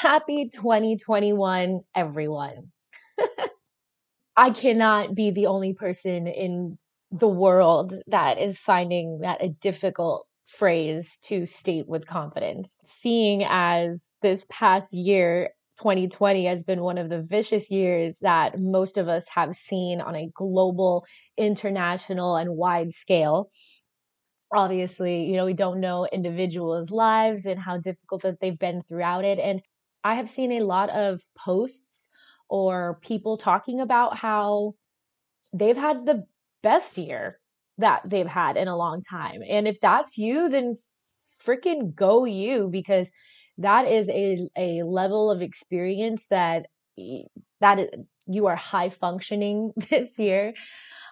Happy 2021, everyone. I cannot be the only person in the world that is finding that a difficult phrase to state with confidence. Seeing as this past year, 2020 has been one of the vicious years that most of us have seen on a global, international, and wide scale. Obviously, you know, we don't know individuals' lives and how difficult that they've been throughout it. And I have seen a lot of posts or people talking about how they've had the best year that they've had in a long time. And if that's you, then freaking go you because that is a a level of experience that that is, you are high functioning this year.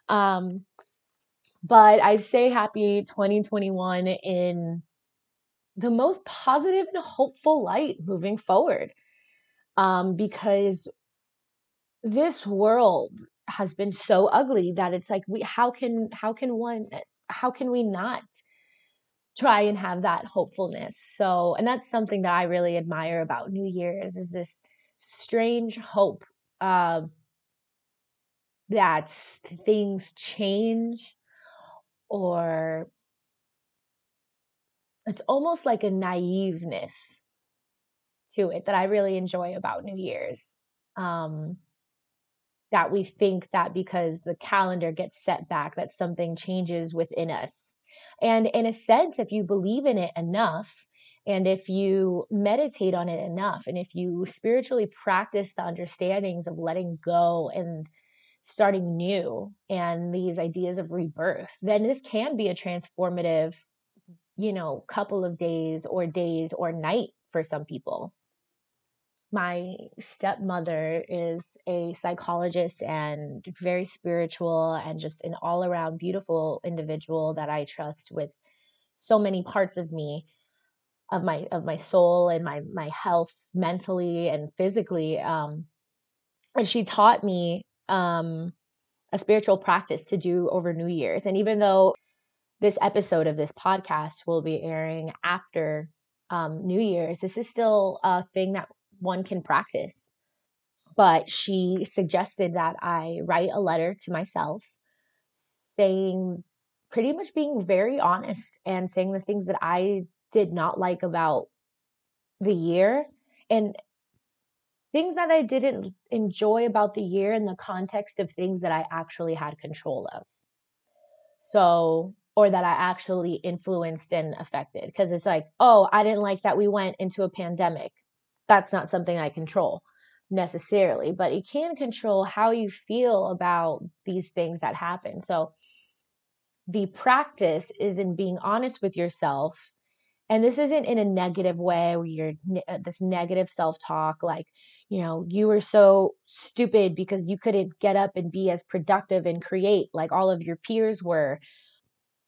Um but I say happy 2021 in the most positive and hopeful light moving forward. Um because this world has been so ugly that it's like we how can how can one how can we not try and have that hopefulness so and that's something that i really admire about new year's is this strange hope uh, that things change or it's almost like a naiveness to it that i really enjoy about new year's um that we think that because the calendar gets set back that something changes within us. And in a sense if you believe in it enough and if you meditate on it enough and if you spiritually practice the understandings of letting go and starting new and these ideas of rebirth then this can be a transformative you know couple of days or days or night for some people. My stepmother is a psychologist and very spiritual and just an all around beautiful individual that I trust with so many parts of me of my of my soul and my my health mentally and physically um and she taught me um a spiritual practice to do over new year's. And even though this episode of this podcast will be airing after um, New Year's. This is still a thing that one can practice. But she suggested that I write a letter to myself saying, pretty much being very honest and saying the things that I did not like about the year and things that I didn't enjoy about the year in the context of things that I actually had control of. So, or that I actually influenced and affected. Because it's like, oh, I didn't like that we went into a pandemic that's not something I control necessarily, but it can control how you feel about these things that happen. So the practice is in being honest with yourself. And this isn't in a negative way where you're uh, this negative self talk, like, you know, you were so stupid because you couldn't get up and be as productive and create like all of your peers were.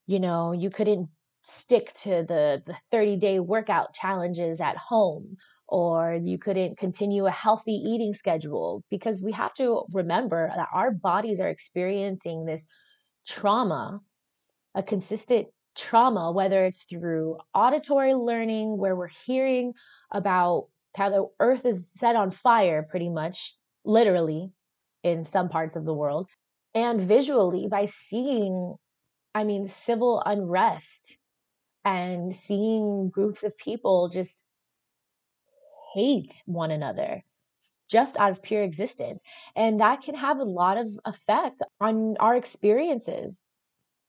You know, you couldn't stick to the, the 30 day workout challenges at home or you couldn't continue a healthy eating schedule because we have to remember that our bodies are experiencing this trauma, a consistent trauma, whether it's through auditory learning, where we're hearing about how the earth is set on fire, pretty much, literally, in some parts of the world, and visually by seeing, I mean, civil unrest and seeing groups of people just hate one another just out of pure existence. And that can have a lot of effect on our experiences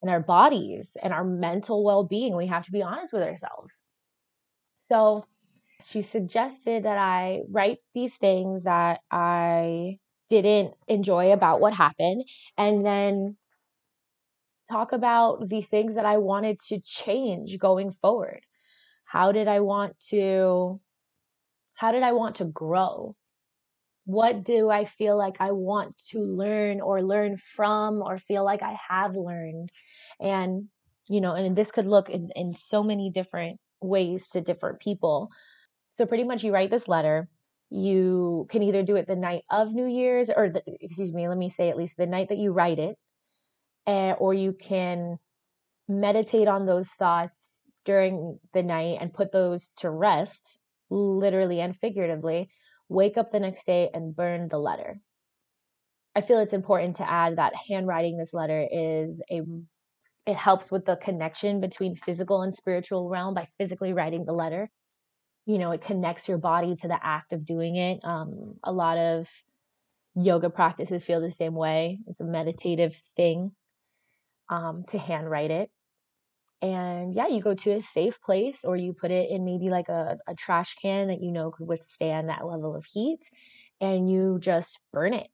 and our bodies and our mental well being. We have to be honest with ourselves. So she suggested that I write these things that I didn't enjoy about what happened and then talk about the things that I wanted to change going forward. How did I want to how did I want to grow? What do I feel like I want to learn or learn from or feel like I have learned? And, you know, and this could look in, in so many different ways to different people. So, pretty much, you write this letter. You can either do it the night of New Year's, or the, excuse me, let me say at least the night that you write it, and, or you can meditate on those thoughts during the night and put those to rest literally and figuratively, wake up the next day and burn the letter. I feel it's important to add that handwriting this letter is a it helps with the connection between physical and spiritual realm by physically writing the letter. You know, it connects your body to the act of doing it. Um, a lot of yoga practices feel the same way. It's a meditative thing um, to handwrite it. And yeah, you go to a safe place or you put it in maybe like a, a trash can that you know could withstand that level of heat and you just burn it.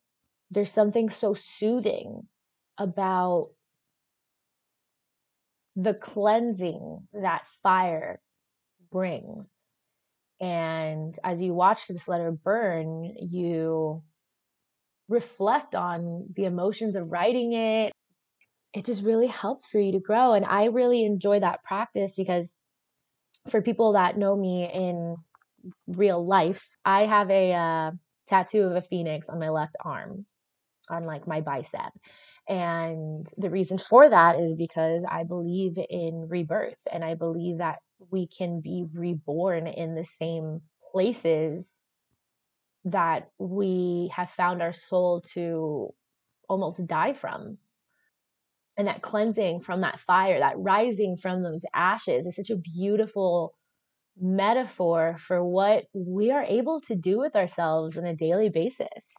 There's something so soothing about the cleansing that fire brings. And as you watch this letter burn, you reflect on the emotions of writing it it just really helps for you to grow. And I really enjoy that practice because for people that know me in real life, I have a uh, tattoo of a phoenix on my left arm, on like my bicep. And the reason for that is because I believe in rebirth and I believe that we can be reborn in the same places that we have found our soul to almost die from and that cleansing from that fire, that rising from those ashes is such a beautiful metaphor for what we are able to do with ourselves on a daily basis.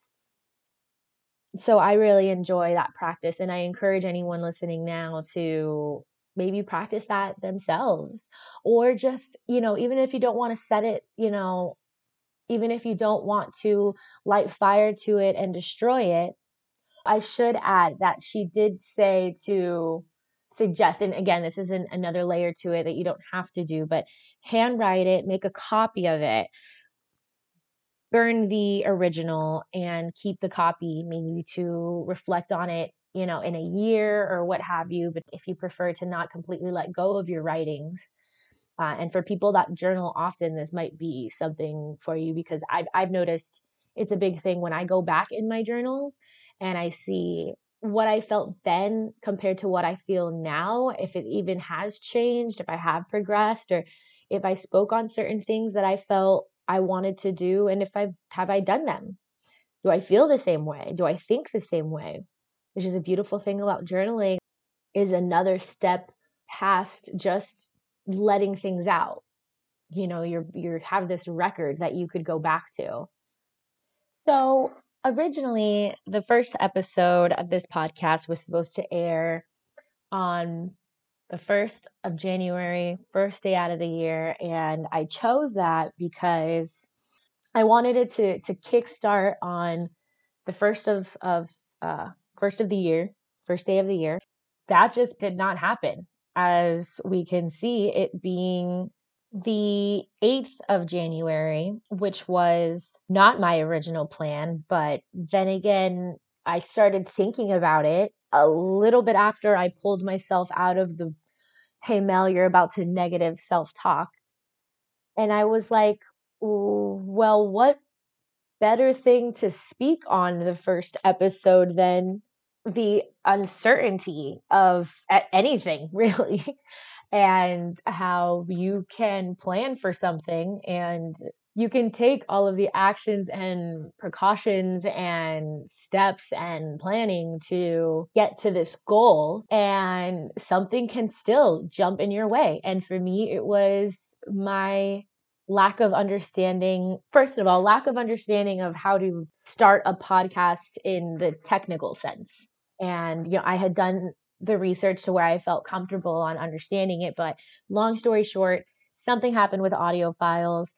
So I really enjoy that practice and I encourage anyone listening now to maybe practice that themselves or just, you know, even if you don't want to set it, you know, even if you don't want to light fire to it and destroy it, I should add that she did say to suggest, and again, this isn't another layer to it that you don't have to do, but handwrite it, make a copy of it, burn the original, and keep the copy maybe to reflect on it, you know, in a year or what have you. But if you prefer to not completely let go of your writings, uh, and for people that journal often, this might be something for you because I've, I've noticed it's a big thing when I go back in my journals and I see what I felt then compared to what I feel now, if it even has changed, if I have progressed, or if I spoke on certain things that I felt I wanted to do, and if I've have I done them? Do I feel the same way? Do I think the same way? Which is a beautiful thing about journaling is another step past just letting things out. You know, you're you have this record that you could go back to. So originally, the first episode of this podcast was supposed to air on the 1st of January, first day out of the year. And I chose that because I wanted it to, to kickstart on the first of, of, uh, first of the year, first day of the year. That just did not happen. As we can see, it being the 8th of January, which was not my original plan, but then again, I started thinking about it a little bit after I pulled myself out of the hey Mel, you're about to negative self talk. And I was like, well, what better thing to speak on the first episode than the uncertainty of anything, really? And how you can plan for something and you can take all of the actions and precautions and steps and planning to get to this goal and something can still jump in your way. And for me it was my lack of understanding first of all lack of understanding of how to start a podcast in the technical sense. And you know i had done the research to where I felt comfortable on understanding it. But long story short, something happened with audio files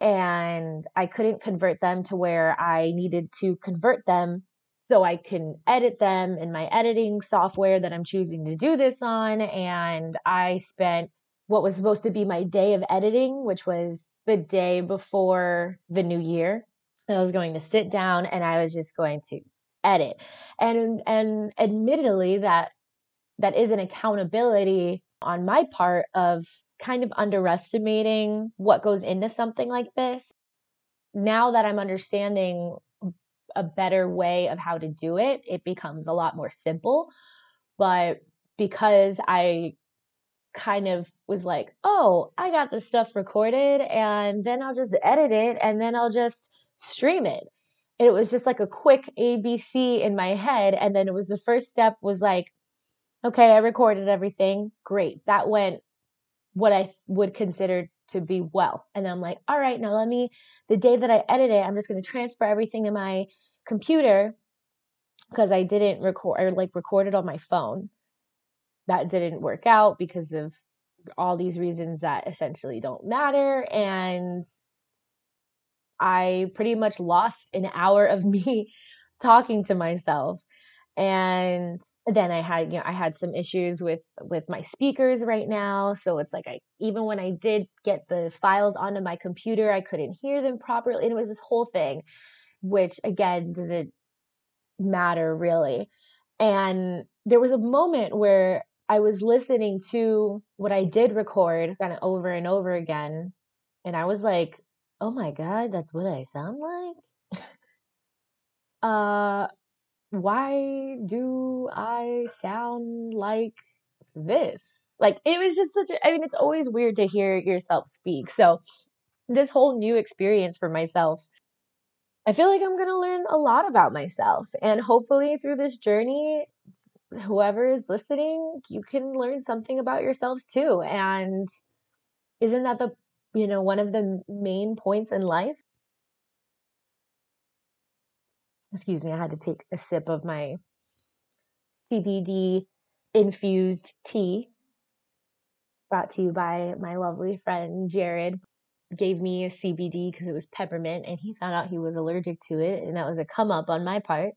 and I couldn't convert them to where I needed to convert them so I can edit them in my editing software that I'm choosing to do this on. And I spent what was supposed to be my day of editing, which was the day before the new year. I was going to sit down and I was just going to edit. And and admittedly that that is an accountability on my part of kind of underestimating what goes into something like this. Now that I'm understanding a better way of how to do it, it becomes a lot more simple. But because I kind of was like, oh, I got this stuff recorded and then I'll just edit it and then I'll just stream it. It was just like a quick ABC in my head. And then it was the first step was like, okay, I recorded everything. Great. That went what I would consider to be well. And I'm like, all right, now let me, the day that I edit it, I'm just going to transfer everything to my computer because I didn't record or like recorded on my phone. That didn't work out because of all these reasons that essentially don't matter. And I pretty much lost an hour of me talking to myself and then i had you know i had some issues with with my speakers right now. So it's like i even when i did get the files onto my computer i couldn't hear them properly. And it was this whole thing which again doesn't matter really? And there was a moment where i was listening to what i did record kind of over and over again. And i was like oh my god that's what i sound like? Uh why do I sound like this? Like it was just such a I mean it's always weird to hear yourself speak. So this whole new experience for myself I feel like I'm going to learn a lot about myself and hopefully through this journey whoever is listening you can learn something about yourselves too and isn't that the you know one of the main points in life excuse me, I had to take a sip of my CBD infused tea brought to you by my lovely friend Jared. Gave me a CBD because it was peppermint and he found out he was allergic to it and that was a come up on my part.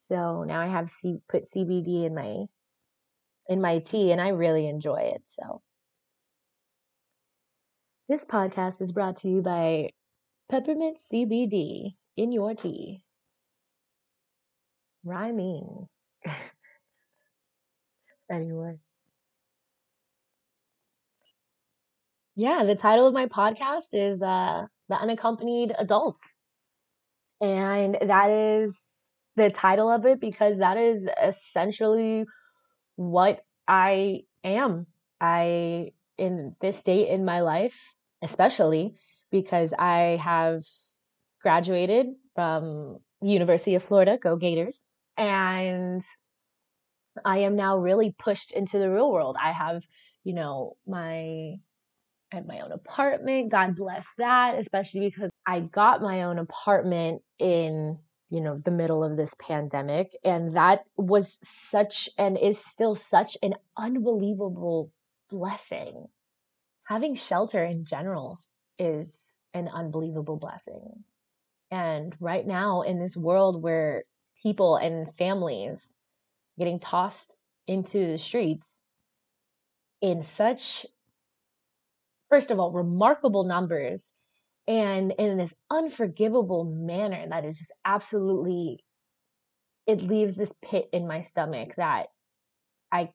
So now I have C- put CBD in my in my tea and I really enjoy it. So this podcast is brought to you by Peppermint CBD in your tea rhyming. anyway. Yeah, the title of my podcast is uh The Unaccompanied Adults. And that is the title of it because that is essentially what I am. I in this state in my life, especially because I have graduated from University of Florida, go Gators and I am now really pushed into the real world. I have, you know, my I have my own apartment. God bless that, especially because I got my own apartment in, you know, the middle of this pandemic and that was such and is still such an unbelievable blessing. Having shelter in general is an unbelievable blessing. And right now in this world where people and families getting tossed into the streets in such first of all remarkable numbers and in this unforgivable manner that is just absolutely it leaves this pit in my stomach that i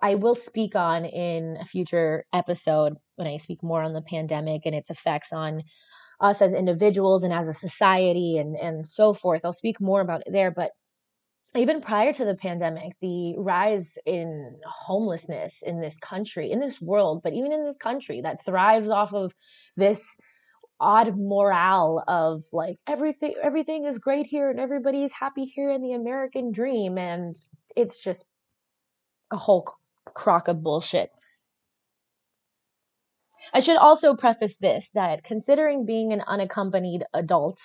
i will speak on in a future episode when i speak more on the pandemic and its effects on us as individuals and as a society and and so forth. I'll speak more about it there, but even prior to the pandemic, the rise in homelessness in this country, in this world, but even in this country that thrives off of this odd morale of like everything everything is great here and everybody's happy here in the American dream and it's just a whole crock of bullshit. I should also preface this that considering being an unaccompanied adult,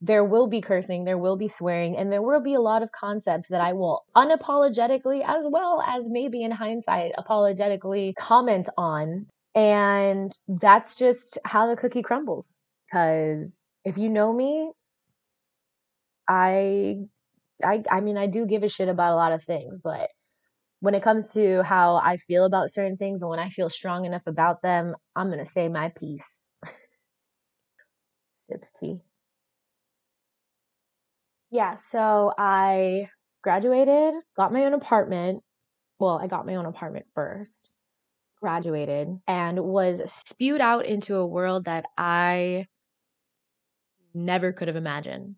there will be cursing, there will be swearing, and there will be a lot of concepts that I will unapologetically, as well as maybe in hindsight, apologetically comment on. And that's just how the cookie crumbles. Because if you know me, I, I, I mean, I do give a shit about a lot of things, but when it comes to how I feel about certain things and when I feel strong enough about them, I'm going to say my piece. Sips tea. Yeah, so I graduated, got my own apartment. Well, I got my own apartment first, graduated, and was spewed out into a world that I never could have imagined.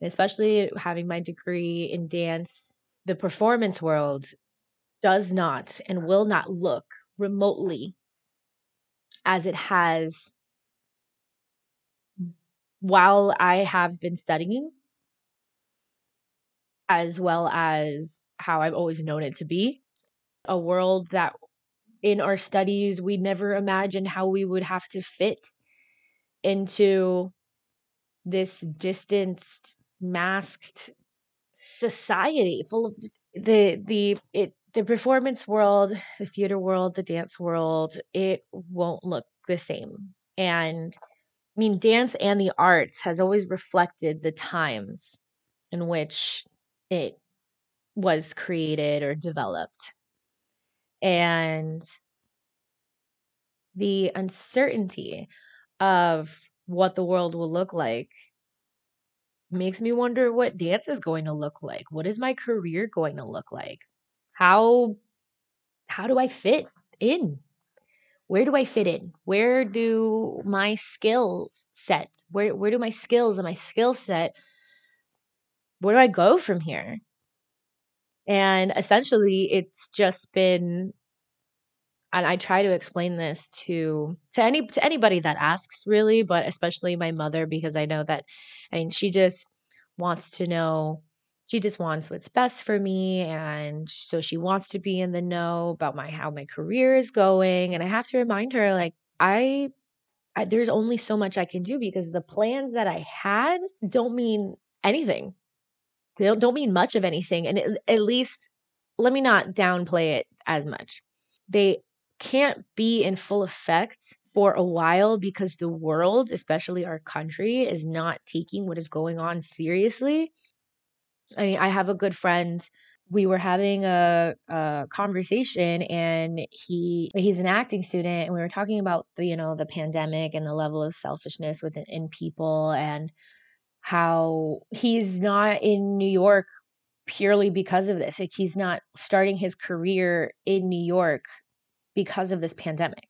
And especially having my degree in dance, the performance world does not and will not look remotely as it has while I have been studying, as well as how I've always known it to be. A world that in our studies we never imagined how we would have to fit into this distanced, masked society full of the the it the performance world, the theater world, the dance world, it won't look the same. And I mean, dance and the arts has always reflected the times in which it was created or developed. And the uncertainty of what the world will look like makes me wonder what dance is going to look like. What is my career going to look like? How how do I fit in? Where do I fit in? Where do my skills set? Where where do my skills and my skill set where do I go from here? And essentially it's just been and I try to explain this to to any to anybody that asks really, but especially my mother because I know that I mean she just wants to know she just wants what's best for me and so she wants to be in the know about my how my career is going and I have to remind her like I, I there's only so much I can do because the plans that I had don't mean anything. They don't, don't mean much of anything and it, at least let me not downplay it as much. They can't be in full effect for a while because the world, especially our country, is not taking what is going on seriously. I mean, I have a good friend. We were having a, a conversation, and he he's an acting student, and we were talking about the you know the pandemic and the level of selfishness within in people, and how he's not in New York purely because of this. Like he's not starting his career in New York because of this pandemic.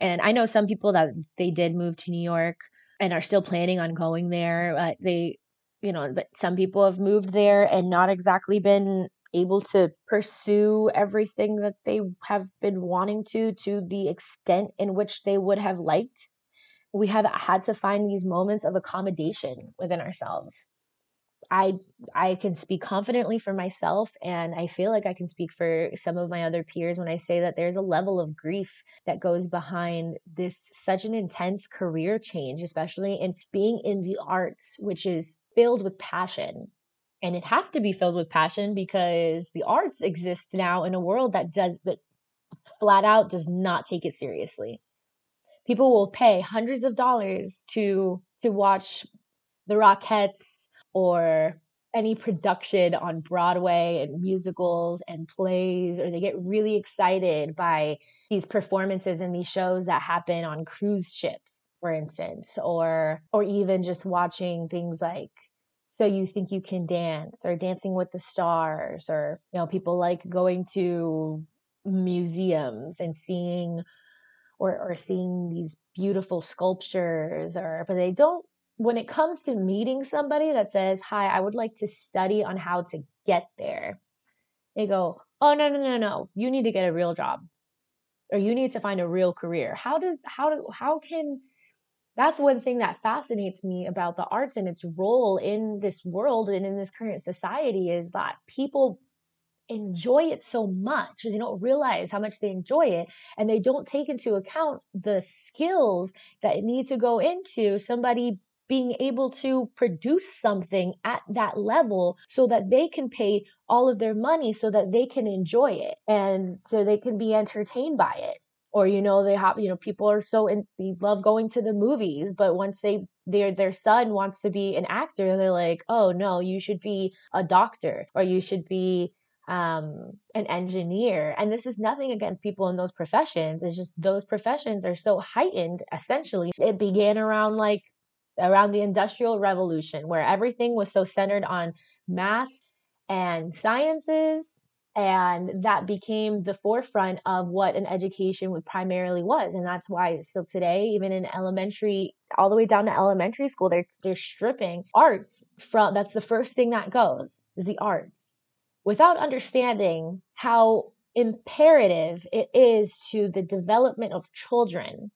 And I know some people that they did move to New York and are still planning on going there. But they, you know, but some people have moved there and not exactly been able to pursue everything that they have been wanting to to the extent in which they would have liked. We have had to find these moments of accommodation within ourselves. I I can speak confidently for myself and I feel like I can speak for some of my other peers when I say that there's a level of grief that goes behind this such an intense career change especially in being in the arts which is filled with passion. And it has to be filled with passion because the arts exist now in a world that does that flat out does not take it seriously. People will pay hundreds of dollars to to watch the rockettes or any production on Broadway and musicals and plays, or they get really excited by these performances and these shows that happen on cruise ships, for instance, or or even just watching things like So You Think You Can Dance or Dancing with the Stars, or you know, people like going to museums and seeing or, or seeing these beautiful sculptures or but they don't when it comes to meeting somebody that says, Hi, I would like to study on how to get there, they go, Oh, no, no, no, no. You need to get a real job or you need to find a real career. How does, how do, how can, that's one thing that fascinates me about the arts and its role in this world and in this current society is that people enjoy it so much they don't realize how much they enjoy it and they don't take into account the skills that need to go into somebody being able to produce something at that level so that they can pay all of their money so that they can enjoy it and so they can be entertained by it or you know they have you know people are so in they love going to the movies but once they their their son wants to be an actor they're like oh no you should be a doctor or you should be um, an engineer. And this is nothing against people in those professions. It's just those professions are so heightened, essentially. It began around like around the Industrial Revolution, where everything was so centered on math and sciences. And that became the forefront of what an education would primarily was. And that's why still today, even in elementary, all the way down to elementary school, they're, they're stripping arts from, that's the first thing that goes is the arts without understanding how imperative it is to the development of children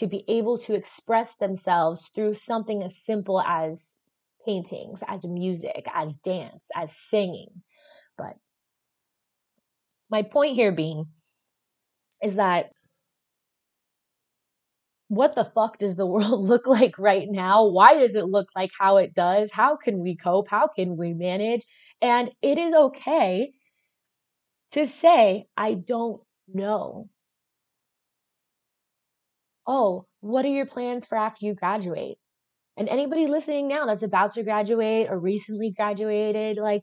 to be able to express themselves through something as simple as paintings, as music, as dance, as singing. But my point here being is that what the fuck does the world look like right now? Why does it look like how it does? How can we cope? How can we manage? And it is okay to say, I don't know. Oh, what are your plans for after you graduate? And anybody listening now that's about to graduate or recently graduated, like,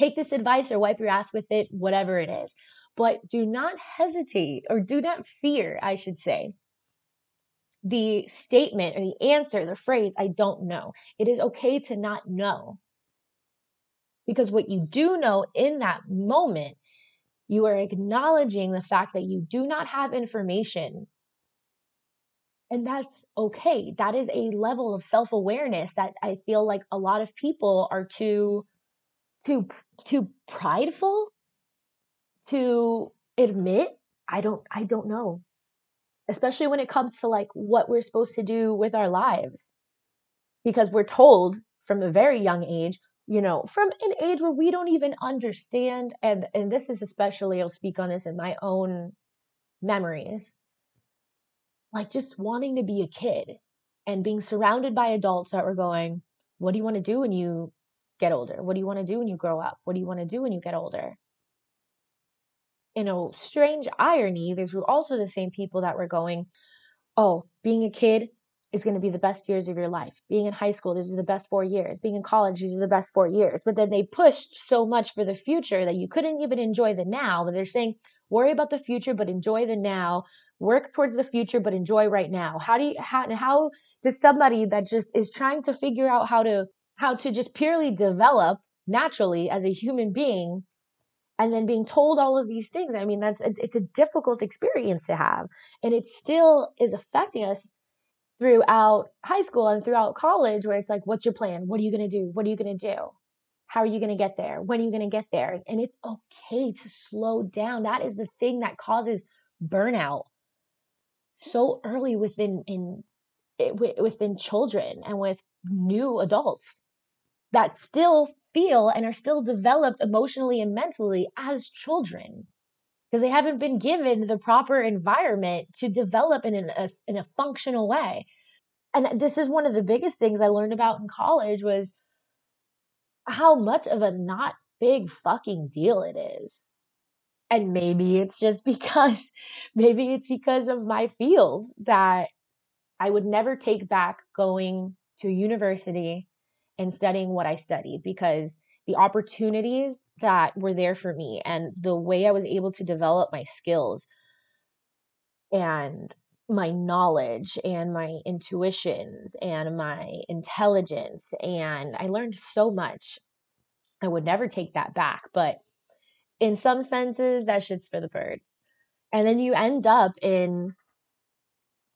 take this advice or wipe your ass with it, whatever it is. But do not hesitate or do not fear, I should say, the statement or the answer, the phrase, I don't know. It is okay to not know. Because what you do know in that moment, you are acknowledging the fact that you do not have information. And that's okay. That is a level of self awareness that I feel like a lot of people are too, too, too prideful to admit. I don't, I don't know. Especially when it comes to like what we're supposed to do with our lives. Because we're told from a very young age, you know from an age where we don't even understand and and this is especially i'll speak on this in my own memories like just wanting to be a kid and being surrounded by adults that were going what do you want to do when you get older? What do you want to do when you grow up? What do you want to do when you get older? In a strange irony there's also the same people that were going oh being a kid is going to be the best years of your life. Being in high school, these are the best four years. Being in college, these are the best four years. But then they pushed so much for the future that you couldn't even enjoy the now. But they're saying, worry about the future, but enjoy the now. Work towards the future, but enjoy right now. How do you, how, how does somebody that just is trying to figure out how to, how to just purely develop naturally as a human being and then being told all of these things i mean that's it's a difficult experience to have and it still is affecting us throughout high school and throughout college where it's like, what's your plan? What are you going to do? What are you going to do? How are you going to get there? When are you going to get there? And it's okay to slow down. That is the thing that causes burnout so early within in eh, within children and with new adults that still feel and are still developed emotionally and mentally as children because they haven't been given the proper environment to develop in, an, a, in a functional way. And this is one of the biggest things I learned about in college was how much of a not big fucking deal it is. And maybe it's just because, maybe it's because of my field that I would never take back going to university and studying what I studied because the opportunities that were there for me and the way I was able to develop my skills and my knowledge and my intuitions and my intelligence. And I learned so much. I would never take that back. But in some senses, that shit's for the birds. And then you end up in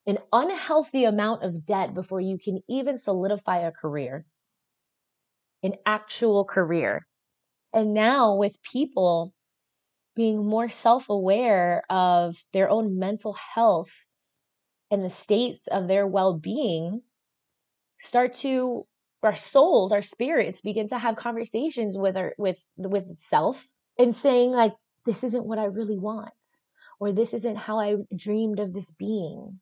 an unhealthy amount of debt before you can even solidify a career an actual career. And now with people being more self aware of their own mental health and the states of their well being, start to our souls, our spirits begin to have conversations with our with with itself and saying like this isn't what I really want or this isn't how I dreamed of this being.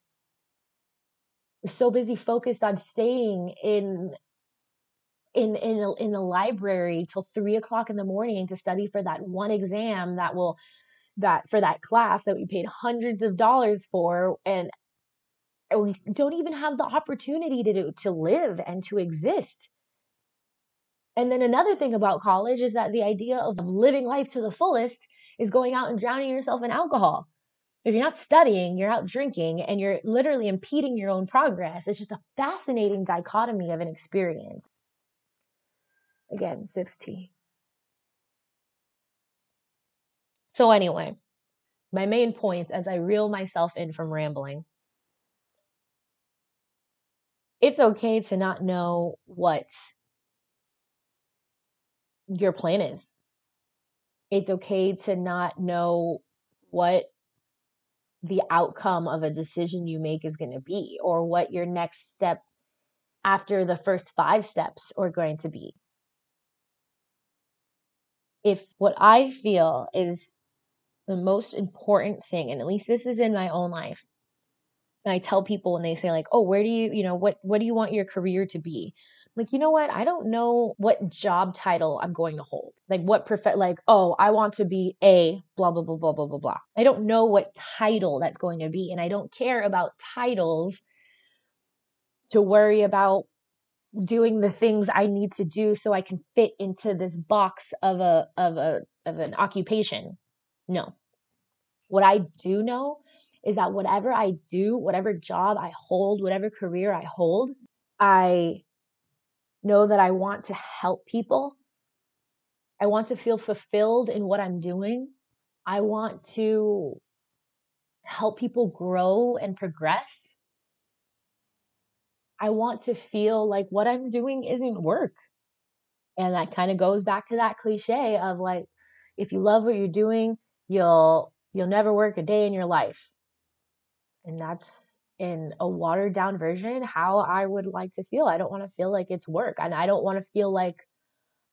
We're so busy focused on staying in in in in a library till three o'clock in the morning to study for that one exam that will that for that class that we paid hundreds of dollars for and we don't even have the opportunity to do, to live and to exist and then another thing about college is that the idea of living life to the fullest is going out and drowning yourself in alcohol if you're not studying, you're out drinking and you're literally impeding your own progress. It's just a fascinating dichotomy of an experience. Again, sips tea. So, anyway, my main points as I reel myself in from rambling it's okay to not know what your plan is. It's okay to not know what the outcome of a decision you make is going to be or what your next step after the first five steps are going to be. If what I feel is the most important thing, and at least this is in my own life, I tell people when they say like, "Oh, where do you, you know, what what do you want your career to be?" like, you know what? I don't know what job title I'm going to hold. Like what prof like, oh, I want to be a blah blah blah blah blah blah blah. I don't know what title that's going to be and I don't care about titles to worry about doing the things I need to do so I can fit into this box of a of a of an occupation. No. What I do know is that whatever I do, whatever job I hold, whatever career I hold, I know that I want to help people. I want to feel fulfilled in what I'm doing. I want to help people grow and progress. I want to feel like what I'm doing isn't work. And that kind of goes back to that cliche of like, if you love what you're doing, you'll, you'll never work a day in your life. And that's in a watered down version how I would like to feel. I don't want to feel like it's work and I don't want to feel like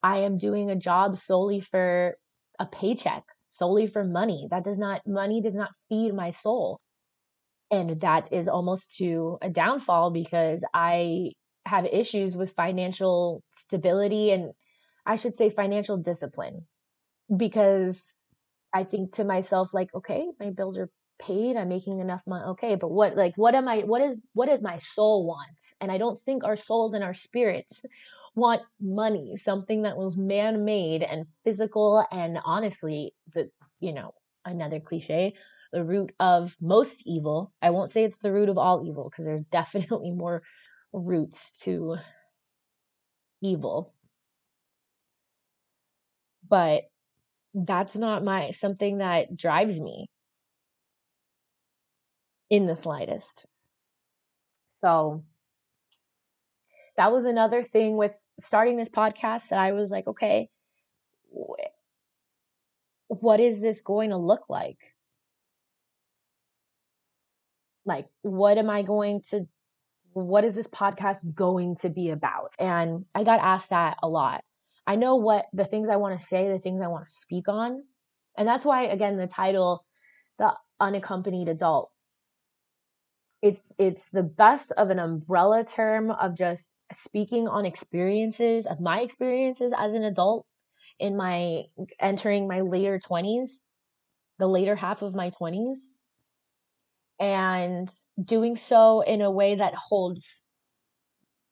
I am doing a job solely for a paycheck, solely for money. That does not money does not feed my soul. And that is almost to a downfall because I have issues with financial stability and I should say financial discipline because I think to myself like okay, my bills are paid i'm making enough money okay but what like what am i what is what does my soul want? And i don't think our souls and our spirits want money something that was man-made and physical and honestly the you know another cliche the root of most evil i won't say it's the root of all evil because there's definitely more roots to evil but that's not my something that drives me in the slightest. So that was another thing with starting this podcast that I was like, okay, what is this going to look like? Like, what am I going to, what is this podcast going to be about? And I got asked that a lot. I know what the things I want to say, the things I want to speak on. And that's why, again, the title, The Unaccompanied Adult, it's it's the best of an umbrella term of just speaking on experiences of my experiences as an adult in my entering my later 20s the later half of my 20s and doing so in a way that holds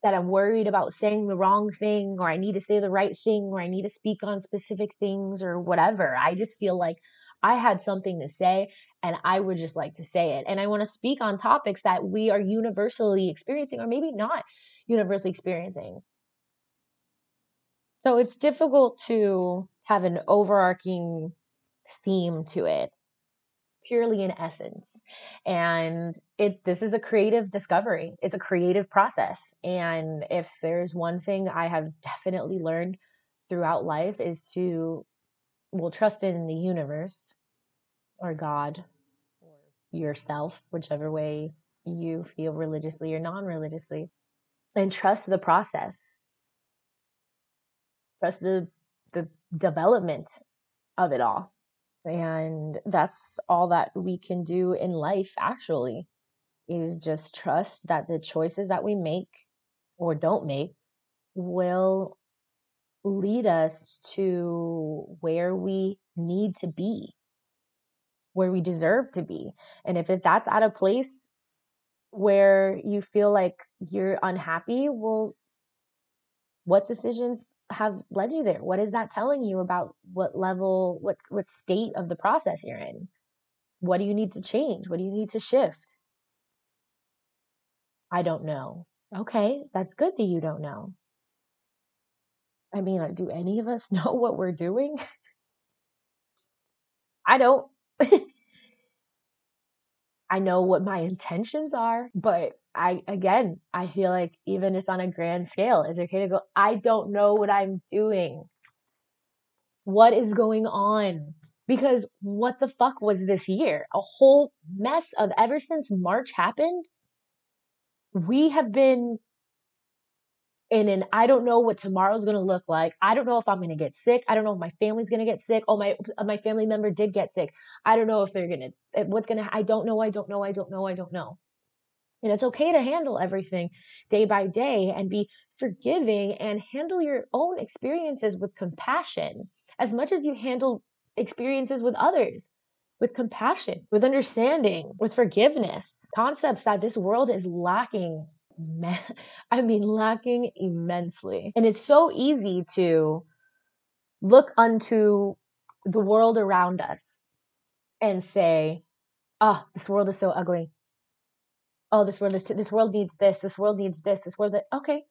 that I'm worried about saying the wrong thing or I need to say the right thing or I need to speak on specific things or whatever. I just feel like I had something to say and I would just like to say it. And I want to speak on topics that we are universally experiencing or maybe not universally experiencing. So it's difficult to have an overarching theme to it. Purely an essence. And it this is a creative discovery. It's a creative process. And if there's one thing I have definitely learned throughout life is to well trust in the universe or God or yourself, whichever way you feel religiously or non religiously, and trust the process. Trust the the development of it all. And that's all that we can do in life actually is just trust that the choices that we make or don't make will lead us to where we need to be where we deserve to be. And if that's at a place where you feel like you're unhappy, well, what decisions have led you there? What is that telling you about what level, what what state of the process you're in? What do you need to change? What do you need to shift? I don't know. Okay, that's good that you don't know. I mean, uh, do any of us know what we're doing? I don't. I know what my intentions are, but I, again, I feel like even it's on a grand scale, it's okay to go, I don't know what I'm doing. What is going on? Because what the fuck was this year? A whole mess of ever since March happened. We have been in an I don't know what tomorrow's going to look like. I don't know if I'm going to get sick. I don't know if my family's going to get sick. Oh, my my family member did get sick. I don't know if they're going to eh, what's going to I don't know. I don't know. I don't know. I don't know. And it's okay to handle everything day by day and be forgiving and handle your own experiences with compassion as much as you handle experiences with others with compassion, with understanding, with forgiveness. Concepts that this world is lacking I mean, lacking immensely. And it's so easy to look unto the world around us and say, oh, this world is so ugly. Oh, this world is, this world needs this. This world needs this. This world that, okay.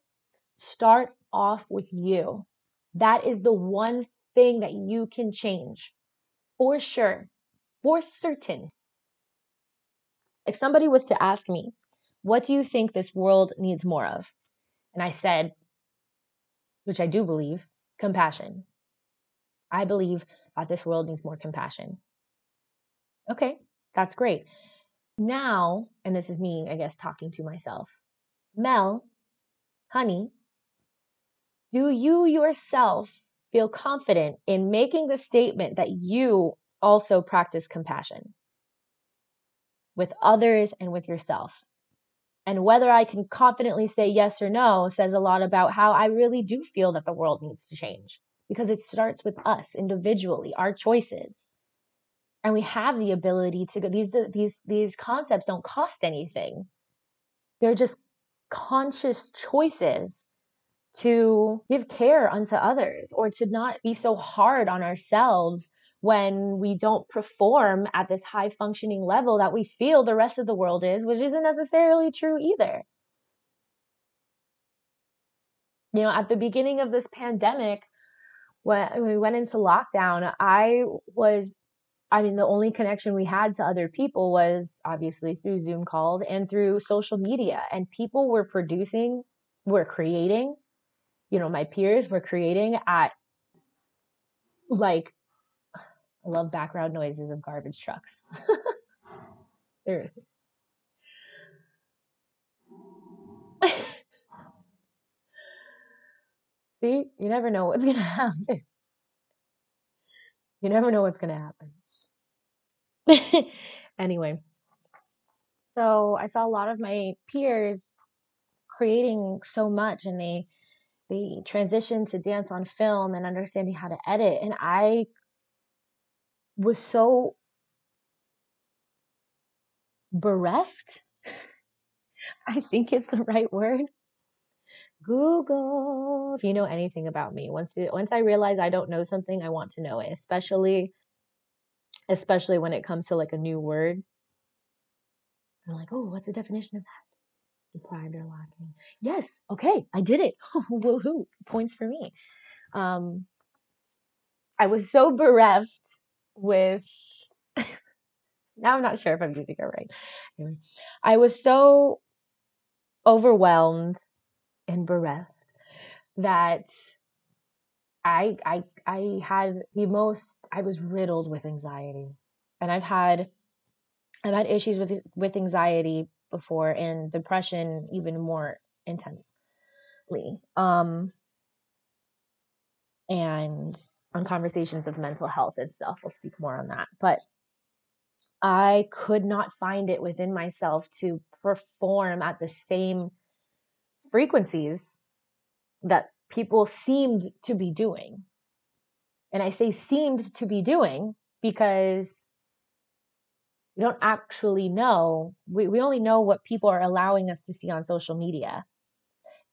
Start off with you. That is the one thing that you can change for sure, for certain. If somebody was to ask me, what do you think this world needs more of? And I said, which I do believe, compassion. I believe that this world needs more compassion. Okay, that's great. Now, and this is me, I guess, talking to myself. Mel, honey, do you yourself feel confident in making the statement that you also practice compassion with others and with yourself? And whether I can confidently say yes or no says a lot about how I really do feel that the world needs to change because it starts with us individually, our choices. And we have the ability to go these these these concepts don't cost anything. They're just conscious choices to give care unto others or to not be so hard on ourselves when we don't perform at this high functioning level that we feel the rest of the world is, which isn't necessarily true either. You know, at the beginning of this pandemic, when we went into lockdown, I was, I mean, the only connection we had to other people was obviously through Zoom calls and through social media. And people were producing, were creating, you know, my peers were creating at like I love background noises of garbage trucks. there. See, you never know what's going to happen. You never know what's going to happen. anyway, so I saw a lot of my peers creating so much and they they transitioned to dance on film and understanding how to edit and I was so bereft. I think is the right word. Google. If you know anything about me, once you, once I realize I don't know something, I want to know it, especially especially when it comes to like a new word. I'm like, oh, what's the definition of that? Deprived or lacking. Yes, okay, I did it. Woohoo! Points for me. Um, I was so bereft with now I'm not sure if I'm using it right. I was so overwhelmed and bereft that I I I had the most I was riddled with anxiety. And I've had I've had issues with with anxiety before and depression even more intensely. Um and on conversations of mental health itself. We'll speak more on that. But I could not find it within myself to perform at the same frequencies that people seemed to be doing. And I say seemed to be doing because we don't actually know. We, we only know what people are allowing us to see on social media.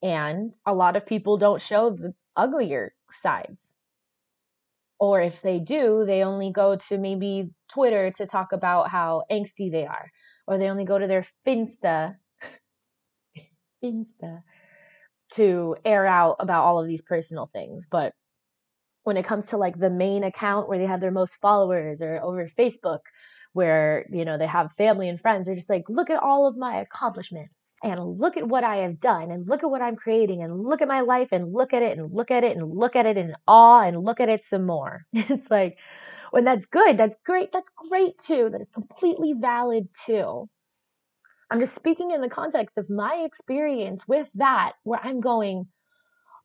And a lot of people don't show the uglier sides or if they do, they only go to maybe Twitter to talk about how angsty they are, or they only go to their Finsta, Finsta, to air out about all of these personal things. But when it comes to like the main account where they have their most followers, or over Facebook, where you know they have family and friends, they're just like, look at all of my accomplishments. and look at what I have done and look at what I'm creating and look at my life and look at it and look at it and look at it in awe and look at it some more. it's like when that's good, that's great, that's great too, that is completely valid too. I'm just speaking in the context of my experience with that where I'm going,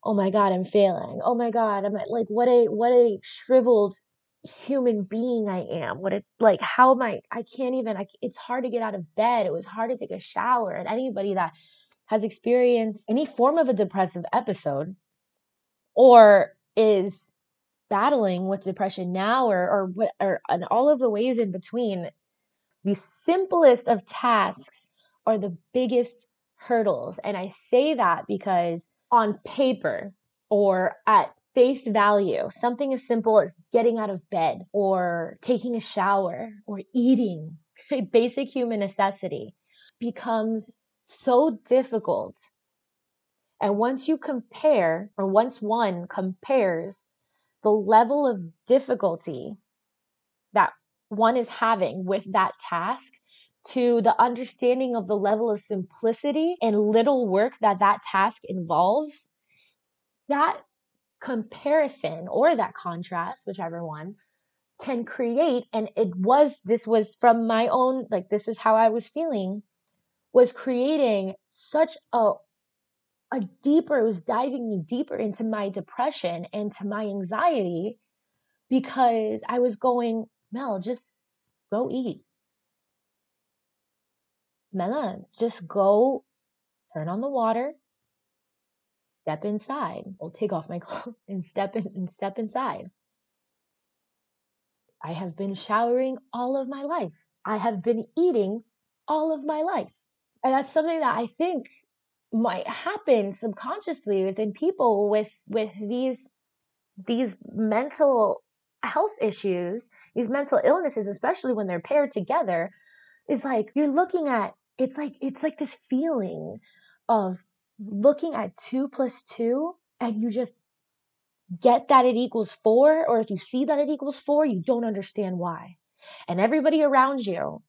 oh my god, I'm failing. Oh my god, I'm like what a what a shriveled human being I am. What it like how am I I can't even I, it's hard to get out of bed. It was hard to take a shower. And anybody that has experienced any form of a depressive episode or is battling with depression now or or what or and all of the ways in between the simplest of tasks are the biggest hurdles and i say that because on paper or at face value, something as simple as getting out of bed or taking a shower or eating, a basic human necessity, becomes so difficult. And once you compare, or once one compares the level of difficulty that one is having with that task to the understanding of the level of simplicity and little work that that task involves, that comparison or that contrast, whichever one, can create. And it was, this was from my own, like, this is how I was feeling, was creating such a, a deeper, it was diving me deeper into my depression and to my anxiety because I was going, Mel, just go eat. Mela, just go turn on the water, step inside. I'll take off my clothes and step in and step inside. I have been showering all of my life. I have been eating all of my life. And that's something that I think might happen subconsciously within people with with these these mental health issues, these mental illnesses, especially when they're paired together, is like you're looking at it's like it's like this feeling of looking at two plus two and you just get that it equals four, or if you see that it equals four, you don't understand why. And everybody around you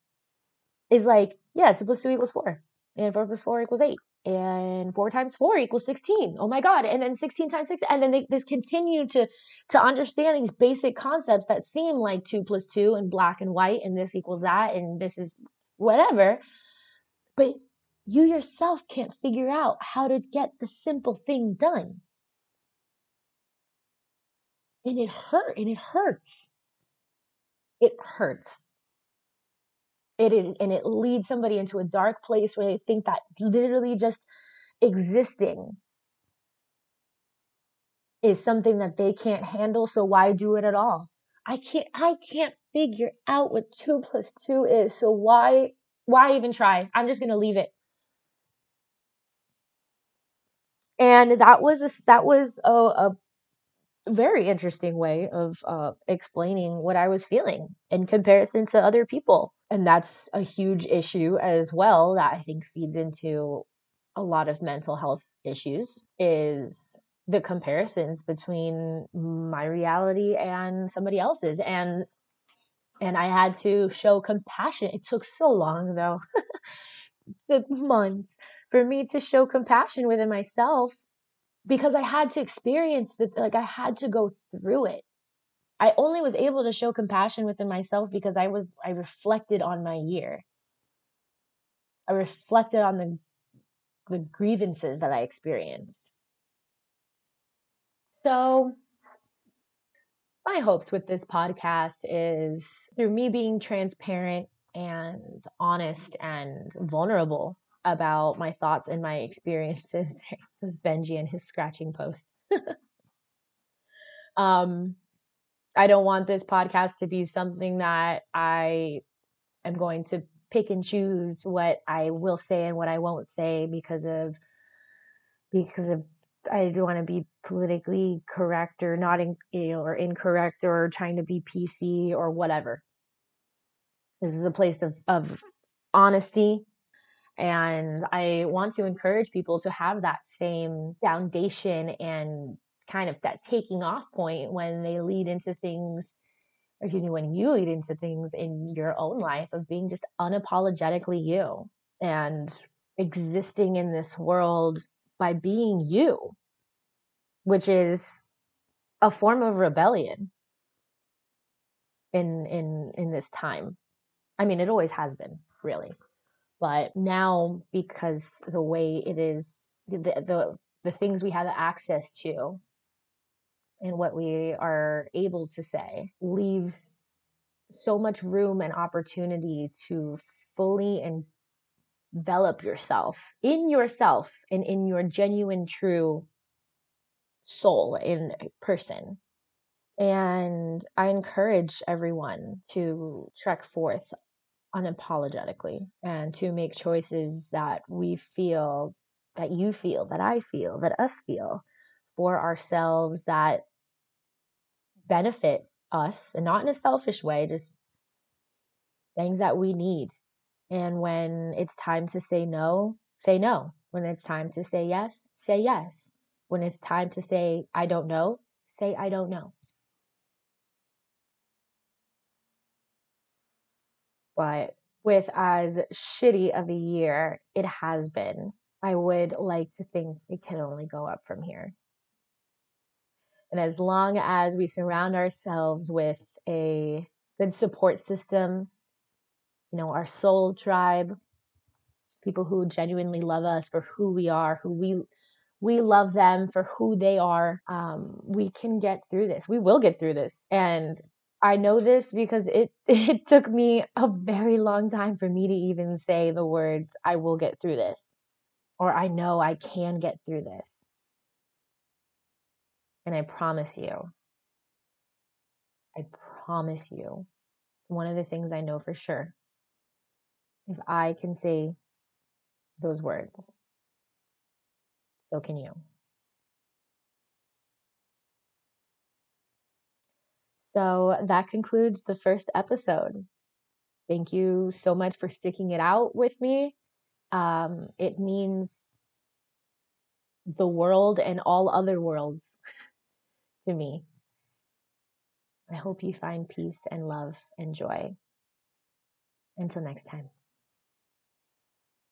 is like, yeah, two plus two equals four, and four plus four equals eight, and four times four equals 16. Oh my God. And then 16 times six. And then they just continue to, to understand these basic concepts that seem like two plus two and black and white, and this equals that, and this is whatever. But you yourself can't figure out how to get the simple thing done. And it hurt and it hurts. It hurts. It, and it leads somebody into a dark place where they think that literally just existing is something that they can't handle, so why do it at all? I can't I can't figure out what two plus two is, so why why even try? I'm just gonna leave it. and that was a, that was a, a very interesting way of uh, explaining what I was feeling in comparison to other people. And that's a huge issue as well that I think feeds into a lot of mental health issues is the comparisons between my reality and somebody else's and and I had to show compassion. It took so long though. it took months for me to show compassion within myself because I had to experience that, like, I had to go through it. I only was able to show compassion within myself because I was, I reflected on my year. I reflected on the, the grievances that I experienced. So, my hopes with this podcast is through me being transparent and honest and vulnerable about my thoughts and my experiences. There was Benji and his scratching posts. um, I don't want this podcast to be something that I am going to pick and choose what I will say and what I won't say because of because of I don't want to be politically correct or not in, you know, or incorrect or trying to be PC or whatever. This is a place of, of honesty and I want to encourage people to have that same foundation and kind of that taking off point when they lead into things, excuse me, when you lead into things in your own life of being just unapologetically you. And existing in this world by being you, which is a form of rebellion in in in this time. I mean, it always has been, really. But now because the way it is the the, the things we have access to and what we are able to say leaves so much room and opportunity to fully envelop yourself in yourself and in your genuine true soul in person and i encourage everyone to trek forth unapologetically and to make choices that we feel that you feel that i feel that us feel for ourselves that benefit us and not in a selfish way, just things that we need. And when it's time to say no, say no. When it's time to say yes, say yes. When it's time to say, I don't know, say, I don't know. But with as shitty of a year it has been, I would like to think it can only go up from here. And as long as we surround ourselves with a good support system, you know, our soul tribe, people who genuinely love us for who we are, who we we love them for who they are. Um, we can get through this. We will get through this. And I know this because it it took me a very long time for me to even say the words I will get through this or I know I can get through this. And I promise you, I promise you, it's one of the things I know for sure. If I can say those words, so can you. So that concludes the first episode. Thank you so much for sticking it out with me. Um, it means the world and all other worlds to me. I hope you find peace and love and joy. Until next time.